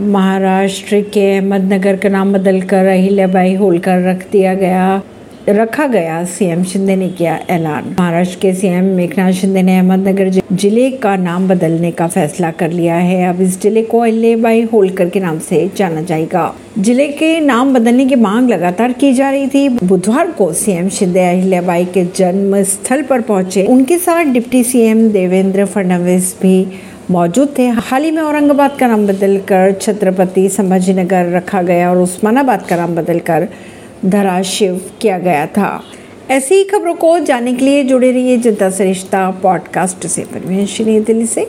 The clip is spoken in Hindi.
महाराष्ट्र के अहमदनगर का नाम बदलकर अहिल्याबाई होलकर रख दिया गया, रखा गया सीएम शिंदे ने किया ऐलान। महाराष्ट्र के सीएम मेघनाथ शिंदे ने अहमदनगर ज़िले का नाम बदलने का फैसला कर लिया है। अब इस ज़िले को अहिल्याबाई होलकर के नाम से जाना जाएगा। ज़िले के नाम बदलने की मांग लगातार की जा रही थी। बुधवार को सीएम शिंदे अहिल्याबाई के जन्म स्थल पर पहुँचे। उनके साथ डिप्टी सीएम देवेंद्र फडणवीस भी मौजूद थे। हाल ही में औरंगाबाद का नाम बदलकर छत्रपति संभाजी नगर रखा गया और उस्मानाबाद का नाम बदलकर धराशिव किया गया था। ऐसी ही खबरों को जानने के लिए जुड़े रहिए जनता सरिश्ता पॉडकास्ट से। परमेश दिल्ली से।